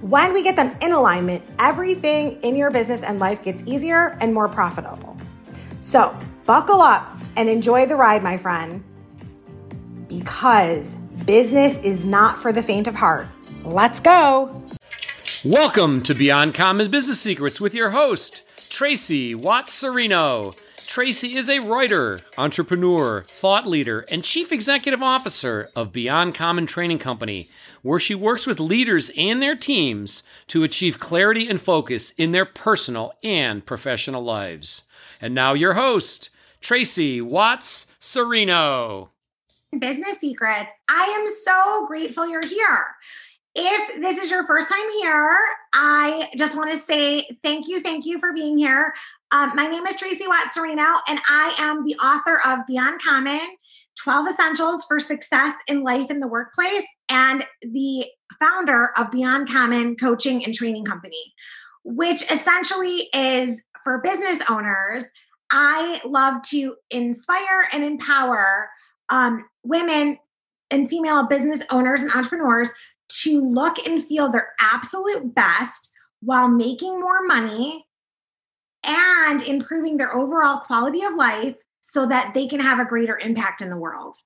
when we get them in alignment, everything in your business and life gets easier and more profitable. So, buckle up and enjoy the ride, my friend, because business is not for the faint of heart. Let's go. Welcome to Beyond Common Business Secrets with your host, Tracy Watts Serino. Tracy is a writer, entrepreneur, thought leader, and chief executive officer of Beyond Common Training Company where she works with leaders and their teams to achieve clarity and focus in their personal and professional lives. And now, your host, Tracy Watts Serino. Business Secrets. I am so grateful you're here. If this is your first time here, I just want to say thank you, thank you for being here. Um, my name is Tracy Watts Serino, and I am the author of Beyond Common 12 Essentials for Success in Life in the Workplace and the founder of Beyond Common Coaching and Training Company, which essentially is for business owners. I love to inspire and empower um, women and female business owners and entrepreneurs to look and feel their absolute best while making more money and improving their overall quality of life so that they can have a greater impact in the world.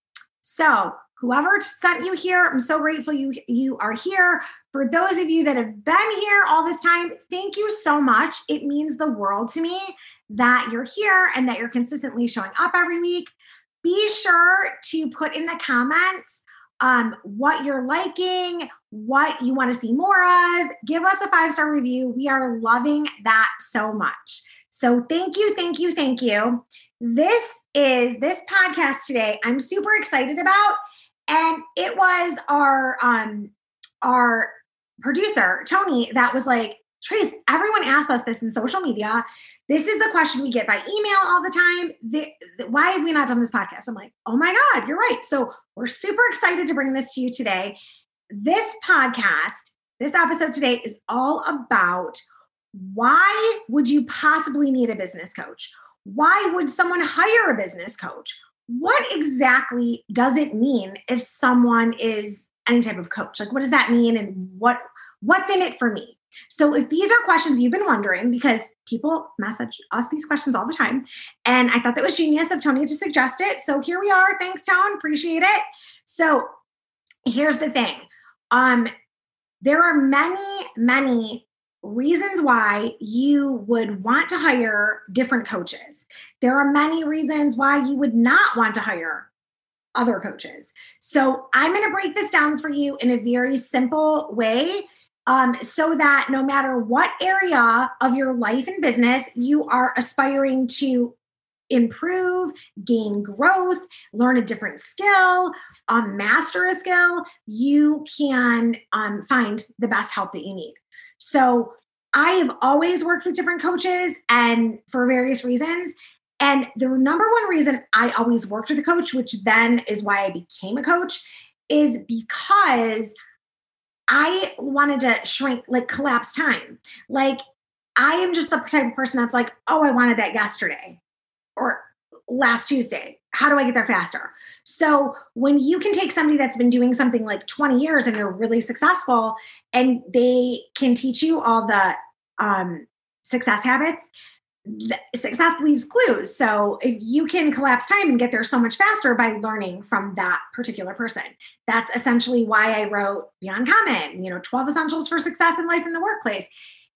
So, whoever sent you here, I'm so grateful you you are here. For those of you that have been here all this time, thank you so much. It means the world to me that you're here and that you're consistently showing up every week. Be sure to put in the comments um, what you're liking, what you want to see more of. Give us a five star review. We are loving that so much. So, thank you, thank you, thank you. This is this podcast today. I'm super excited about, and it was our um our producer Tony that was like, Trace, everyone asks us this in social media. This is the question we get by email all the time. The, the, why have we not done this podcast? I'm like, oh my God, you're right. So we're super excited to bring this to you today. This podcast, this episode today is all about why would you possibly need a business coach? Why would someone hire a business coach? What exactly does it mean if someone is any type of coach? Like what does that mean and what what's in it for me? So if these are questions you've been wondering because people message us these questions all the time and I thought that was genius of Tony to suggest it. So here we are. Thanks Tone, appreciate it. So here's the thing. Um there are many many reasons why you would want to hire different coaches. There are many reasons why you would not want to hire other coaches. So I'm going to break this down for you in a very simple way um, so that no matter what area of your life and business you are aspiring to improve, gain growth, learn a different skill, um, master a skill, you can um, find the best help that you need. So I have always worked with different coaches and for various reasons. And the number one reason I always worked with a coach, which then is why I became a coach, is because I wanted to shrink, like collapse time. Like I am just the type of person that's like, oh, I wanted that yesterday or last Tuesday. How do I get there faster? So when you can take somebody that's been doing something like 20 years and they're really successful and they can teach you all the um, success habits, success leaves clues. So if you can collapse time and get there so much faster by learning from that particular person, that's essentially why I wrote Beyond Common, you know, 12 essentials for success in life in the workplace.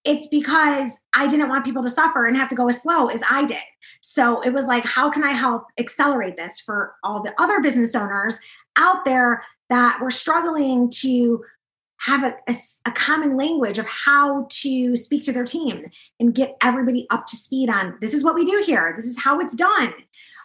It's because I didn't want people to suffer and have to go as slow as I did. So it was like, how can I help accelerate this for all the other business owners out there that were struggling to have a, a, a, common language of how to speak to their team and get everybody up to speed on this is what we do here, this is how it's done,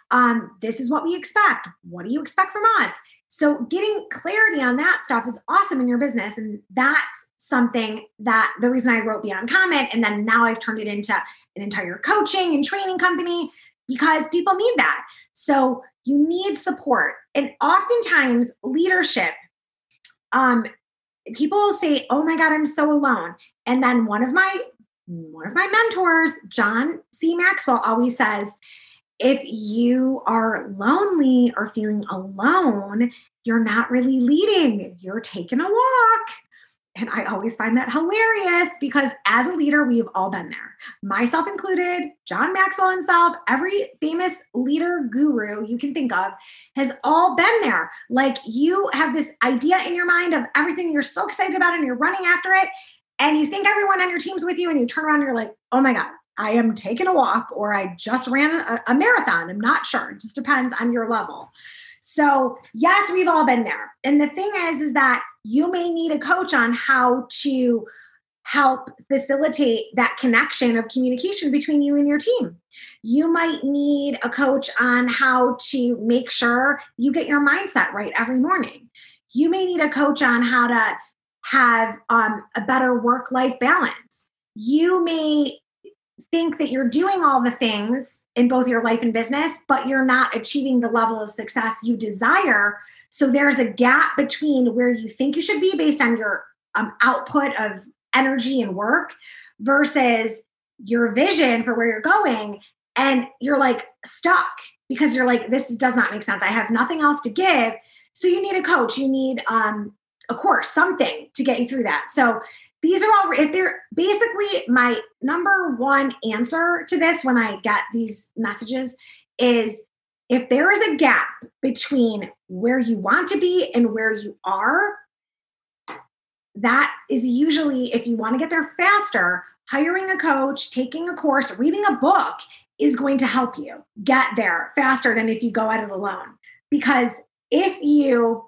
um, this is what we expect. What do you expect from us? So, getting clarity on that stuff is awesome in your business. And that's something that the reason I wrote Beyond Common, and then now I've turned it into an entire coaching and training company because people need that. So, you need support. And oftentimes, leadership, um, people will say, "Oh my God, I'm so alone." And then one of my one of my mentors, John C. Maxwell, always says, if you are lonely or feeling alone, you're not really leading, you're taking a walk. And I always find that hilarious because as a leader, we've all been there, myself included, John Maxwell himself, every famous leader guru you can think of has all been there. Like you have this idea in your mind of everything you're so excited about and you're running after it. And you think everyone on your team's with you, and you turn around and you're like, oh my God, I am taking a walk or I just ran a, a marathon. I'm not sure. It just depends on your level. So, yes, we've all been there. And the thing is, is that you may need a coach on how to help facilitate that connection of communication between you and your team. You might need a coach on how to make sure you get your mindset right every morning. You may need a coach on how to have um, a better work life balance. You may think that you're doing all the things in both your life and business, but you're not achieving the level of success you desire. So there's a gap between where you think you should be based on your um, output of energy and work versus your vision for where you're going. And you're like stuck because you're like, this does not make sense. I have nothing else to give. So you need a coach, you need um, a course, something to get you through that. So these are all if they're basically my number one answer to this when i get these messages is if there is a gap between where you want to be and where you are that is usually if you want to get there faster hiring a coach taking a course reading a book is going to help you get there faster than if you go at it alone. Because if you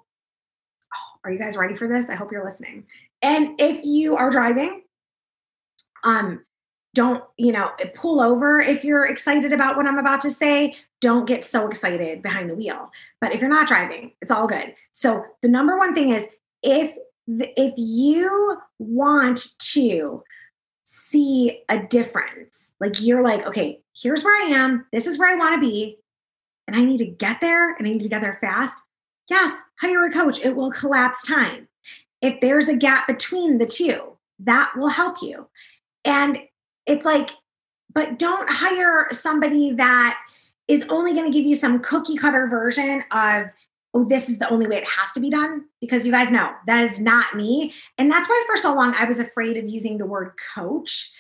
are you guys ready for this i hope you're listening and if you are driving, um, don't, you know, pull over if you're excited about what I'm about to say. Don't get so excited behind the wheel. But if you're not driving, it's all good. So the number one thing is if if you want to see a difference, like you're like, okay, here's where I am, this is where I want to be, and I need to get there and I need to get there fast. Yes, hire a coach. It will collapse time if there's a gap between the two, that will help you. And it's like, but don't hire somebody that is only going to give you some cookie cutter version of, oh, this is the only way it has to be done. Because you guys know that is not me. And that's why for so long I was afraid of using the word coach.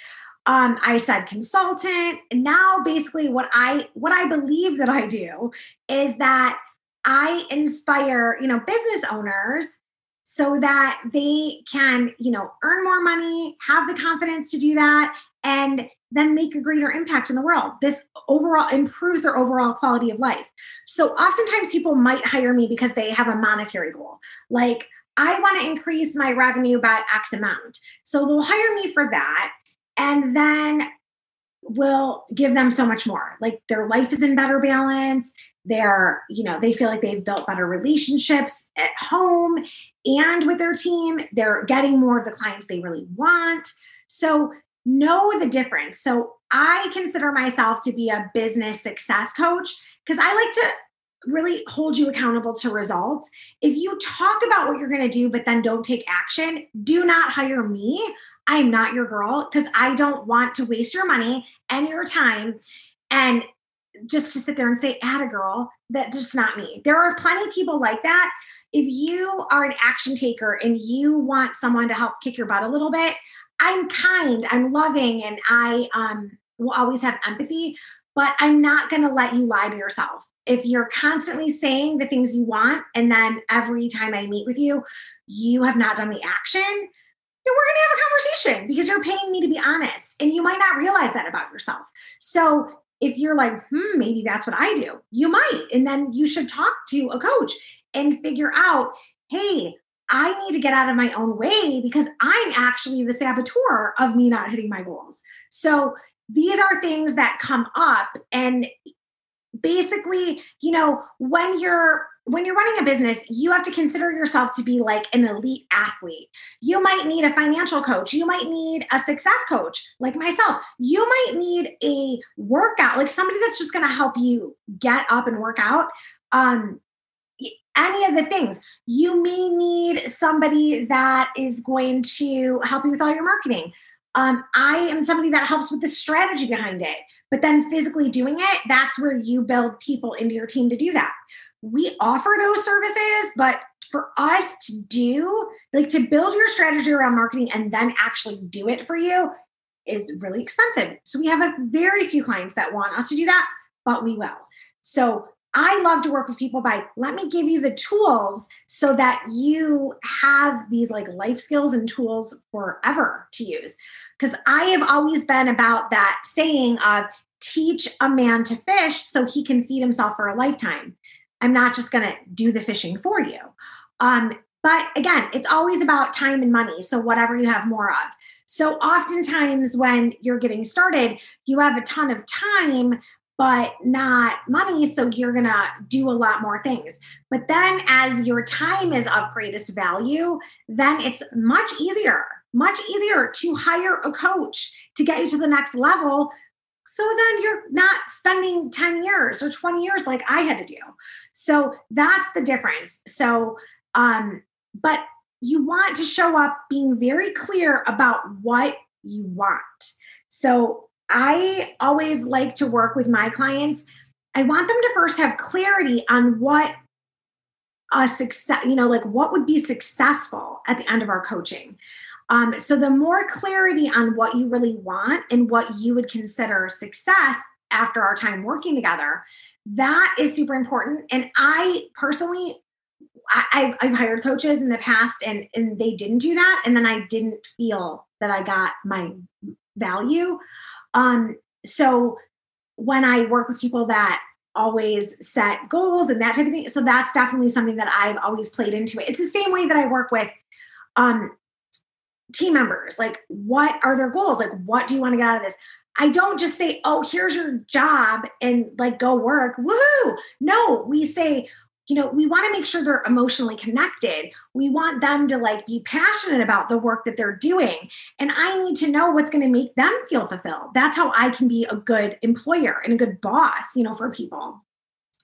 Um, I said consultant. And now basically what I what I believe that I do is that I inspire, you know, business owners so that they can, you know, earn more money, have the confidence to do that, and then make a greater impact in the world. This overall improves their overall quality of life. So oftentimes people might hire me because they have a monetary goal. Like, I want to increase my revenue by X amount. So they'll hire me for that. And then will give them so much more. Like their life is in better balance. They're, you know, they feel like they've built better relationships at home and with their team. They're getting more of the clients they really want. So know the difference. So I consider myself to be a business success coach because I like to really hold you accountable to results. If you talk about what you're going to do, but then don't take action, do not hire me. I'm not your girl because I don't want to waste your money and your time and just to sit there and say, add a girl, that's just not me. There are plenty of people like that. If you are an action taker and you want someone to help kick your butt a little bit, I'm kind, I'm loving, and I um, will always have empathy, but I'm not going to let you lie to yourself. If you're constantly saying the things you want, and then every time I meet with you, you have not done the action, we're going to have a conversation because you're paying me to be honest. And you might not realize that about yourself. So if you're like, hmm, maybe that's what I do, you might. And then you should talk to a coach and figure out, hey, I need to get out of my own way because I'm actually the saboteur of me not hitting my goals. So these are things that come up and basically, you know, when you're when you're running a business, you have to consider yourself to be like an elite athlete. You might need a financial coach. You might need a success coach like myself. You might need a workout, like somebody that's just going to help you get up and work out. Um, any of the things. You may need somebody that is going to help you with all your marketing. Um, I am somebody that helps with the strategy behind it, but then physically doing it, that's where you build people into your team to do that. We offer those services, but for us to do, like to build your strategy around marketing and then actually do it for you is really expensive. So we have a very few clients that want us to do that, but we will. So I love to work with people by let me give you the tools so that you have these like life skills and tools forever to use. Because I have always been about that saying of teach a man to fish so he can feed himself for a lifetime. I'm not just going to do the fishing for you. Um, but again, it's always about time and money. So, whatever you have more of. So, oftentimes when you're getting started, you have a ton of time, but not money. So you're going to do a lot more things. But then as your time is of greatest value, then it's much easier, much easier to hire a coach to get you to the next level. So then you're not spending 10 years or 20 years like I had to do. So that's the difference. So, um, but you want to show up being very clear about what you want. So I always like to work with my clients. I want them to first have clarity on what a success, you know, like what would be successful at the end of our coaching. Um, so the more clarity on what you really want and what you would consider success after our time working together, that is super important. And I personally, I, have hired coaches in the past and, and they didn't do that. And then I didn't feel that I got my value. Um, so when I work with people that always set goals and that type of thing, so that's definitely something that I've always played into it. It's the same way that I work with um, team members. Like, what are their goals? Like, what do you want to get out of this? I don't just say, oh, here's your job and like go work. Woohoo. No, we say, you know, we want to make sure they're emotionally connected. We want them to like be passionate about the work that they're doing. And I need to know what's going to make them feel fulfilled. That's how I can be a good employer and a good boss, you know, for people.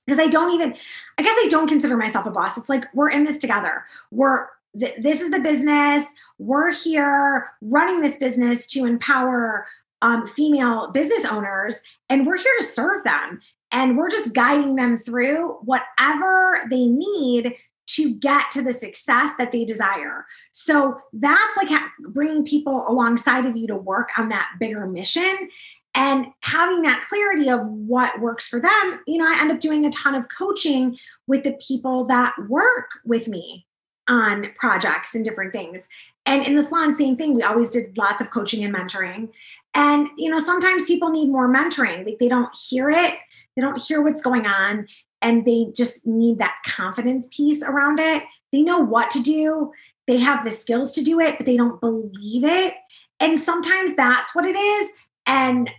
Because I don't even, I guess I don't consider myself a boss. It's like we're in this together. We're, th- this is the business. We're here running this business to empower um, female business owners and we're here to serve them and we're just guiding them through whatever they need to get to the success that they desire. So that's like bringing people alongside of you to work on that bigger mission and having that clarity of what works for them. You know, I end up doing a ton of coaching with the people that work with me on projects and different things. And in the salon, same thing. We always did lots of coaching and mentoring. And, you know, sometimes people need more mentoring. Like they don't hear it, they don't hear what's going on, and they just need that confidence piece around it. They know what to do, they have the skills to do it, but they don't believe it. And sometimes that's what it is. And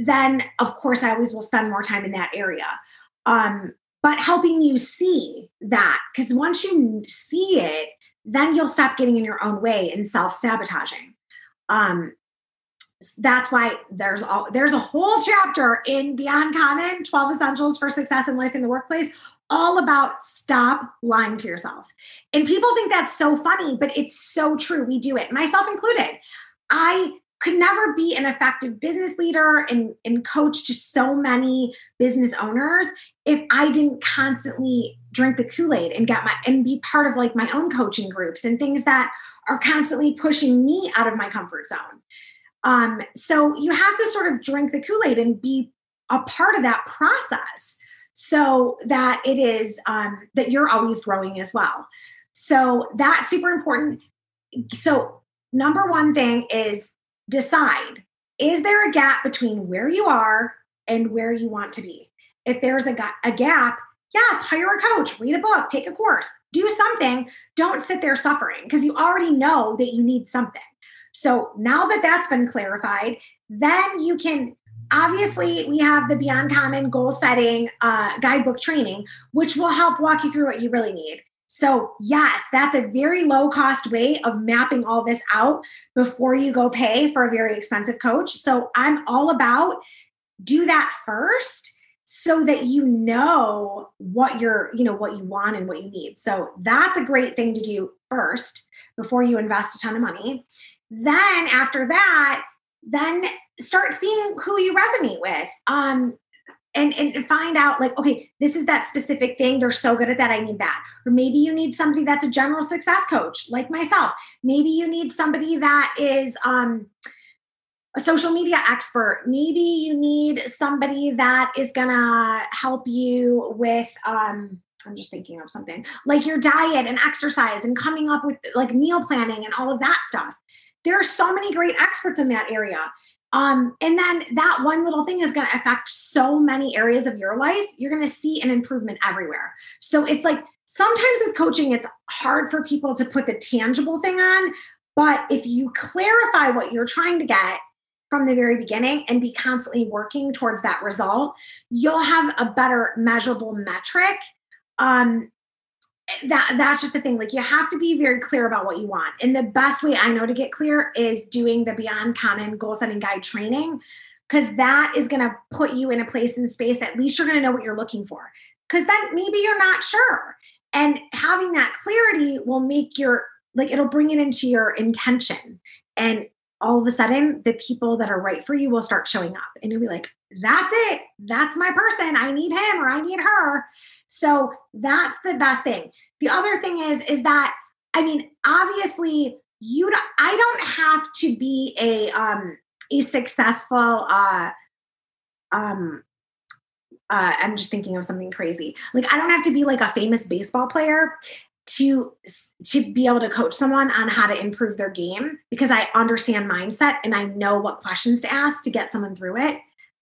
then, of course, I always will spend more time in that area. Um, but helping you see that, because once you see it, then you'll stop getting in your own way and self sabotaging. Um, that's why there's all there's a whole chapter in Beyond Common 12 Essentials for Success in Life in the Workplace all about stop lying to yourself. And people think that's so funny, but it's so true. We do it, myself included. I could never be an effective business leader and, and coach to so many business owners if I didn't constantly drink the Kool-Aid and get my and be part of like my own coaching groups and things that are constantly pushing me out of my comfort zone. Um, so you have to sort of drink the Kool Aid and be a part of that process so that it is um, that you're always growing as well. So that's super important. So number one thing is decide is there a gap between where you are and where you want to be? If there's a, ga- a gap, yes, hire a coach, read a book, take a course, do something. Don't sit there suffering because you already know that you need something. So now that that's been clarified, then you can obviously we have the beyond common goal setting uh, guidebook training which will help walk you through what you really need so yes that's a very low cost way of mapping all this out before you go pay for a very expensive coach. So i'm all about do that first so that you know what you're you know what you want and what you need. So that's a great thing to do first before you invest a ton of money. Then after that then start seeing who you resonate with. Um and and find out like okay this is that specific thing. They're so good at that. I need that. Or maybe you need somebody that's a general success coach like myself. Maybe you need somebody that is um a social media expert. Maybe you need somebody that is gonna help you with um i'm just thinking of something like your diet and exercise and coming up with like meal planning and all of that stuff. There are so many great experts in that area um, and then that one little thing is going to affect so many areas of your life. You're going to see an improvement everywhere. So it's like sometimes with coaching, it's hard for people to put the tangible thing on. But if you clarify what you're trying to get from the very beginning and be constantly working towards that result, you'll have a better measurable metric um, that that's just the thing. Like you have to be very clear about what you want. And the best way i know to get clear is doing the beyond common goal setting guide training because that is going to put you in a place and space at least you're going to know what you're looking for. Because then maybe you're not sure. And having that clarity will make your like it'll bring it into your intention. And all of a sudden the people that are right for you will start showing up. And you'll be like that's it. That's my person. I need him or i need her so that's the best thing. The other thing is is that I mean, obviously you don't, I don't have to be a um a successful uh um uh, I'm just thinking of something crazy. Like I don't have to be like a famous baseball player to to be able to coach someone on how to improve their game because I understand mindset and I know what questions to ask to get someone through it.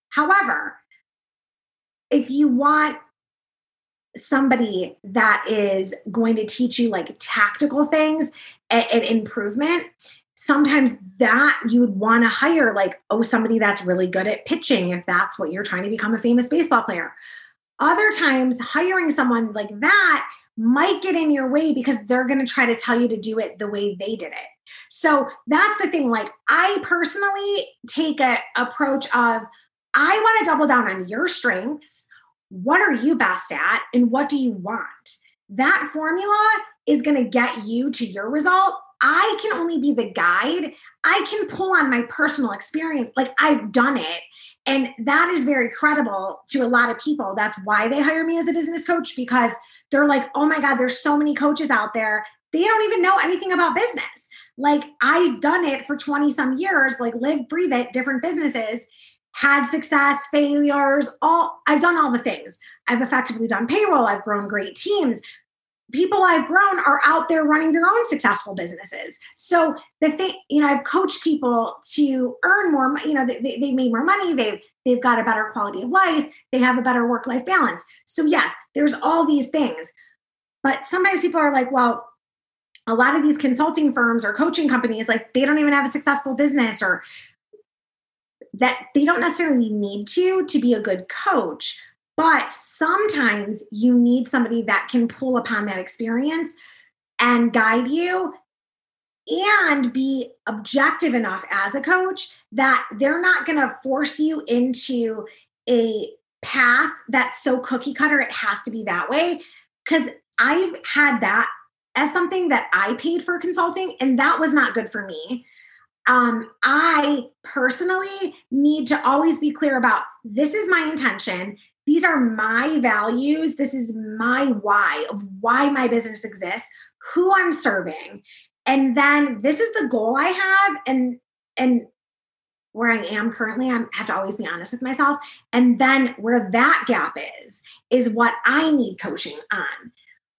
However, if you want somebody that is going to teach you like tactical things and, and improvement sometimes that you would want to hire like oh somebody that's really good at pitching if that's what you're trying to become a famous baseball player. Other times hiring someone like that might get in your way because they're going to try to tell you to do it the way they did it. So that's the thing like i personally take a approach of i want to double down on your strengths what are you best at and what do you want? That formula is going to get you to your result. I can only be the guide. I can pull on my personal experience. Like I've done it. And that is very credible to a lot of people. That's why they hire me as a business coach because they're like, oh my God, there's so many coaches out there. They don't even know anything about business. Like I've done it for 20 some years, like live, breathe it, different businesses had success, failures, all I've done all the things. I've effectively done payroll, I've grown great teams. People I've grown are out there running their own successful businesses. So the thing, you know, I've coached people to earn more, you know, they, they made more money, they've they've got a better quality of life, they have a better work-life balance. So yes, there's all these things. But sometimes people are like, well, a lot of these consulting firms or coaching companies like they don't even have a successful business or that they don't necessarily need to to be a good coach but sometimes you need somebody that can pull upon that experience and guide you and be objective enough as a coach that they're not going to force you into a path that's so cookie cutter it has to be that way. Because i've had that as something that i paid for consulting and that was not good for me um, I personally need to always be clear about this is my intention. These are my values. This is my why of why my business exists, who I'm serving. And then this is the goal I have. And, and, where I am currently, I have to always be honest with myself. And then where that gap is, is what I need coaching on.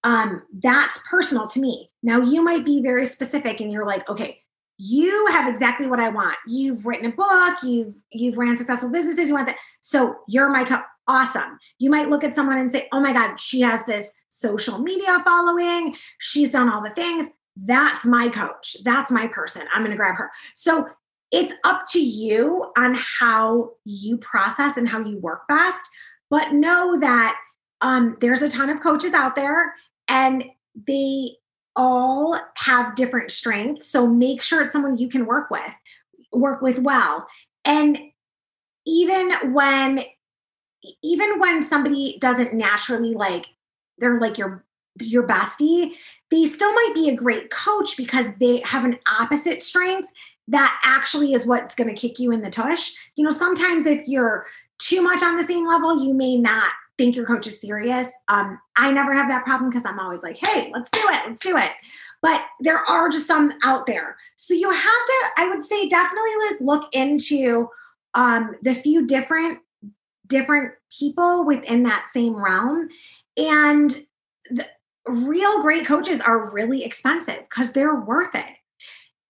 Um, that's personal to me. Now, you might be very specific and you're like, okay, you have exactly what I want. You've written a book, you've you've ran successful businesses, you want that. So you're my co- awesome. You might look at someone and say, "Oh my god, she has this social media following. She's done all the things. That's my coach. That's my person. I'm going to grab her." So it's up to you on how you process and how you work best, but know that um, there's a ton of coaches out there and they all have different strengths. So make sure it's someone you can work with, work with well. And even when even when somebody doesn't naturally like they're like your your bestie, they still might be a great coach because they have an opposite strength that actually is what's going to kick you in the tush. You know, sometimes if you're too much on the same level, you may not think your coach is serious. Um, I never have that problem because I'm always like, hey, let's do it, let's do it. But there are just some out there. So you have to, I would say, definitely like look into um, the few different different people within that same realm. And the real great coaches are really expensive because they're worth it.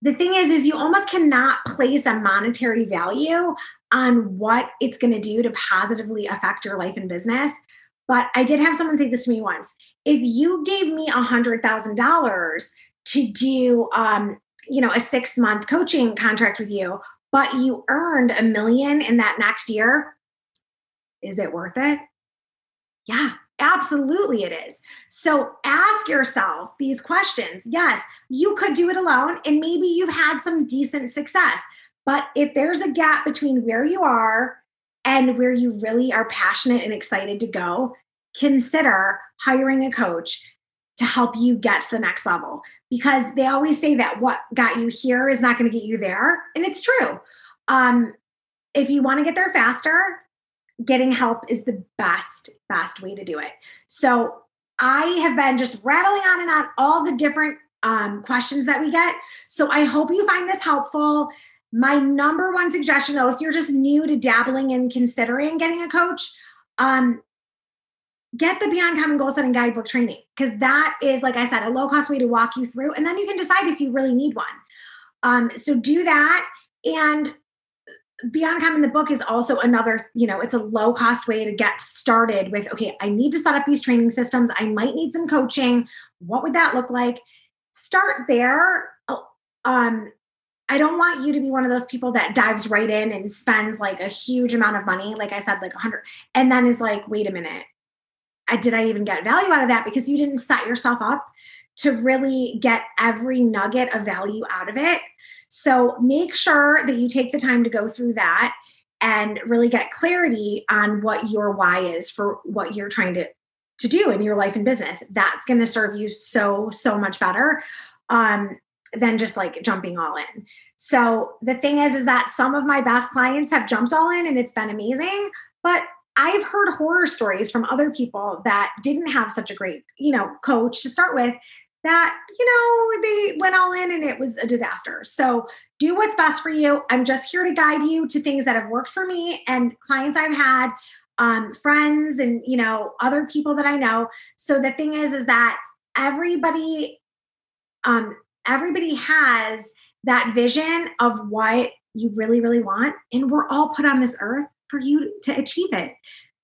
The thing is, is you almost cannot place a monetary value on what it's going to do to positively affect your life and business. But I did have someone say this to me once. If you gave me a hundred thousand dollars to do, um, you know, a six month coaching contract with you, but you earned a million in that next year, is it worth it? Yeah, absolutely it is. So ask yourself these questions. Yes, you could do it alone, and maybe you've had some decent success. But if there's a gap between where you are and where you really are passionate and excited to go, consider hiring a coach to help you get to the next level because they always say that what got you here is not going to get you there. And it's true. Um, if you want to get there faster, getting help is the best, best way to do it. So I have been just rattling on and on all the different um, questions that we get. So I hope you find this helpful. My number one suggestion, though, if you're just new to dabbling and considering getting a coach, um, get the Beyond Common Goal Setting Guidebook training because that is, like I said, a low cost way to walk you through, and then you can decide if you really need one. Um, so do that. And Beyond Common, the book is also another, you know, it's a low cost way to get started with, okay, I need to set up these training systems. I might need some coaching. What would that look like? Start there. Oh, um, I don't want you to be one of those people that dives right in and spends like a huge amount of money, like I said, like a hundred, and then is like, wait a minute, I, did I even get value out of that? Because you didn't set yourself up to really get every nugget of value out of it. So make sure that you take the time to go through that and really get clarity on what your why is for what you're trying to to do in your life and business. That's going to serve you so so much better. Um, than just like jumping all in. So the thing is, is that some of my best clients have jumped all in and it's been amazing. But I've heard horror stories from other people that didn't have such a great, you know, coach to start with that, you know, they went all in and it was a disaster. So do what's best for you. I'm just here to guide you to things that have worked for me and clients I've had, um, friends and, you know, other people that I know. So the thing is, is that everybody um, everybody has that vision of what you really, really want. And we're all put on this earth for you to achieve it.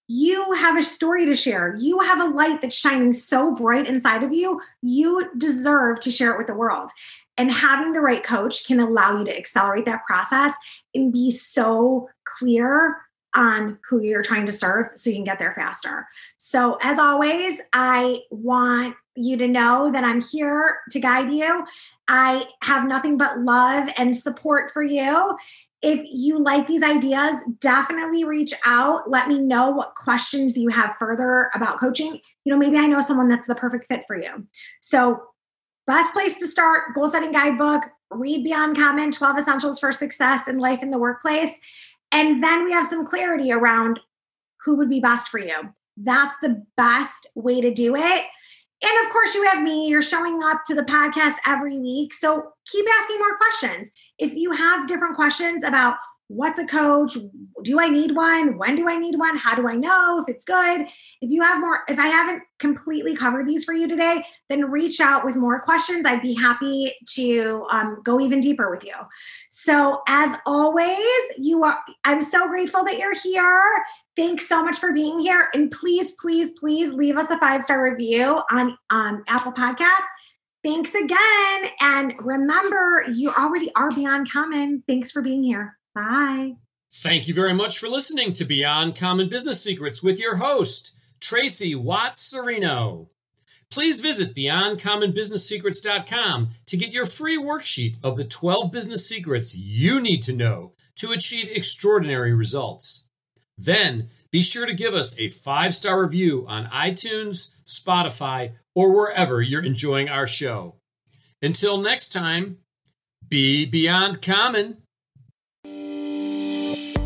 You have a story to share. You have a light that's shining so bright inside of you. You deserve to share it with the world. And having the right coach can allow you to accelerate that process and be so clear on who you're trying to serve so you can get there faster. So, as always, I want you to know that I'm here to guide you. I have nothing but love and support for you. If you like these ideas, definitely reach out. Let me know what questions you have further about coaching. You know, maybe I know someone that's the perfect fit for you. So, best place to start goal setting guidebook, read Beyond Common 12 Essentials for Success in Life in the Workplace. And then we have some clarity around who would be best for you. That's the best way to do it. And of course, you have me. You're showing up to the podcast every week. So keep asking more questions. If you have different questions about what's a coach? Do I need one? When do I need one? How do I know if it's good? If you have more, if I haven't completely covered these for you today, then reach out with more questions. I'd be happy to um, go even deeper with you. So, as always, you are, I'm so grateful that you're here. Thanks so much for being here. And please, please, please leave us a five star review on um, Apple Podcasts. Thanks again. And remember, you already are beyond common. Thanks for being here. Bye. Thank you very much for listening to Beyond Common Business Secrets with your host, Tracy Watts Serino. Please visit BeyondCommonBusinessSecrets.com to get your free worksheet of the 12 business secrets you need to know to achieve extraordinary results. Then be sure to give us a five star review on iTunes, Spotify, or wherever you're enjoying our show. Until next time, be beyond common.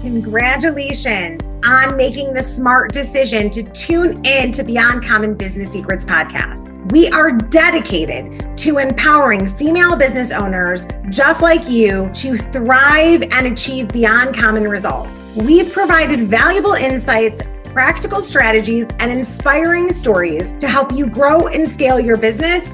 Congratulations on making the smart decision to tune in to Beyond Common Business Secrets podcast. We are dedicated to empowering female business owners just like you to thrive and achieve beyond common results. We've provided valuable insights practical strategies, and inspiring stories to help you grow and scale your business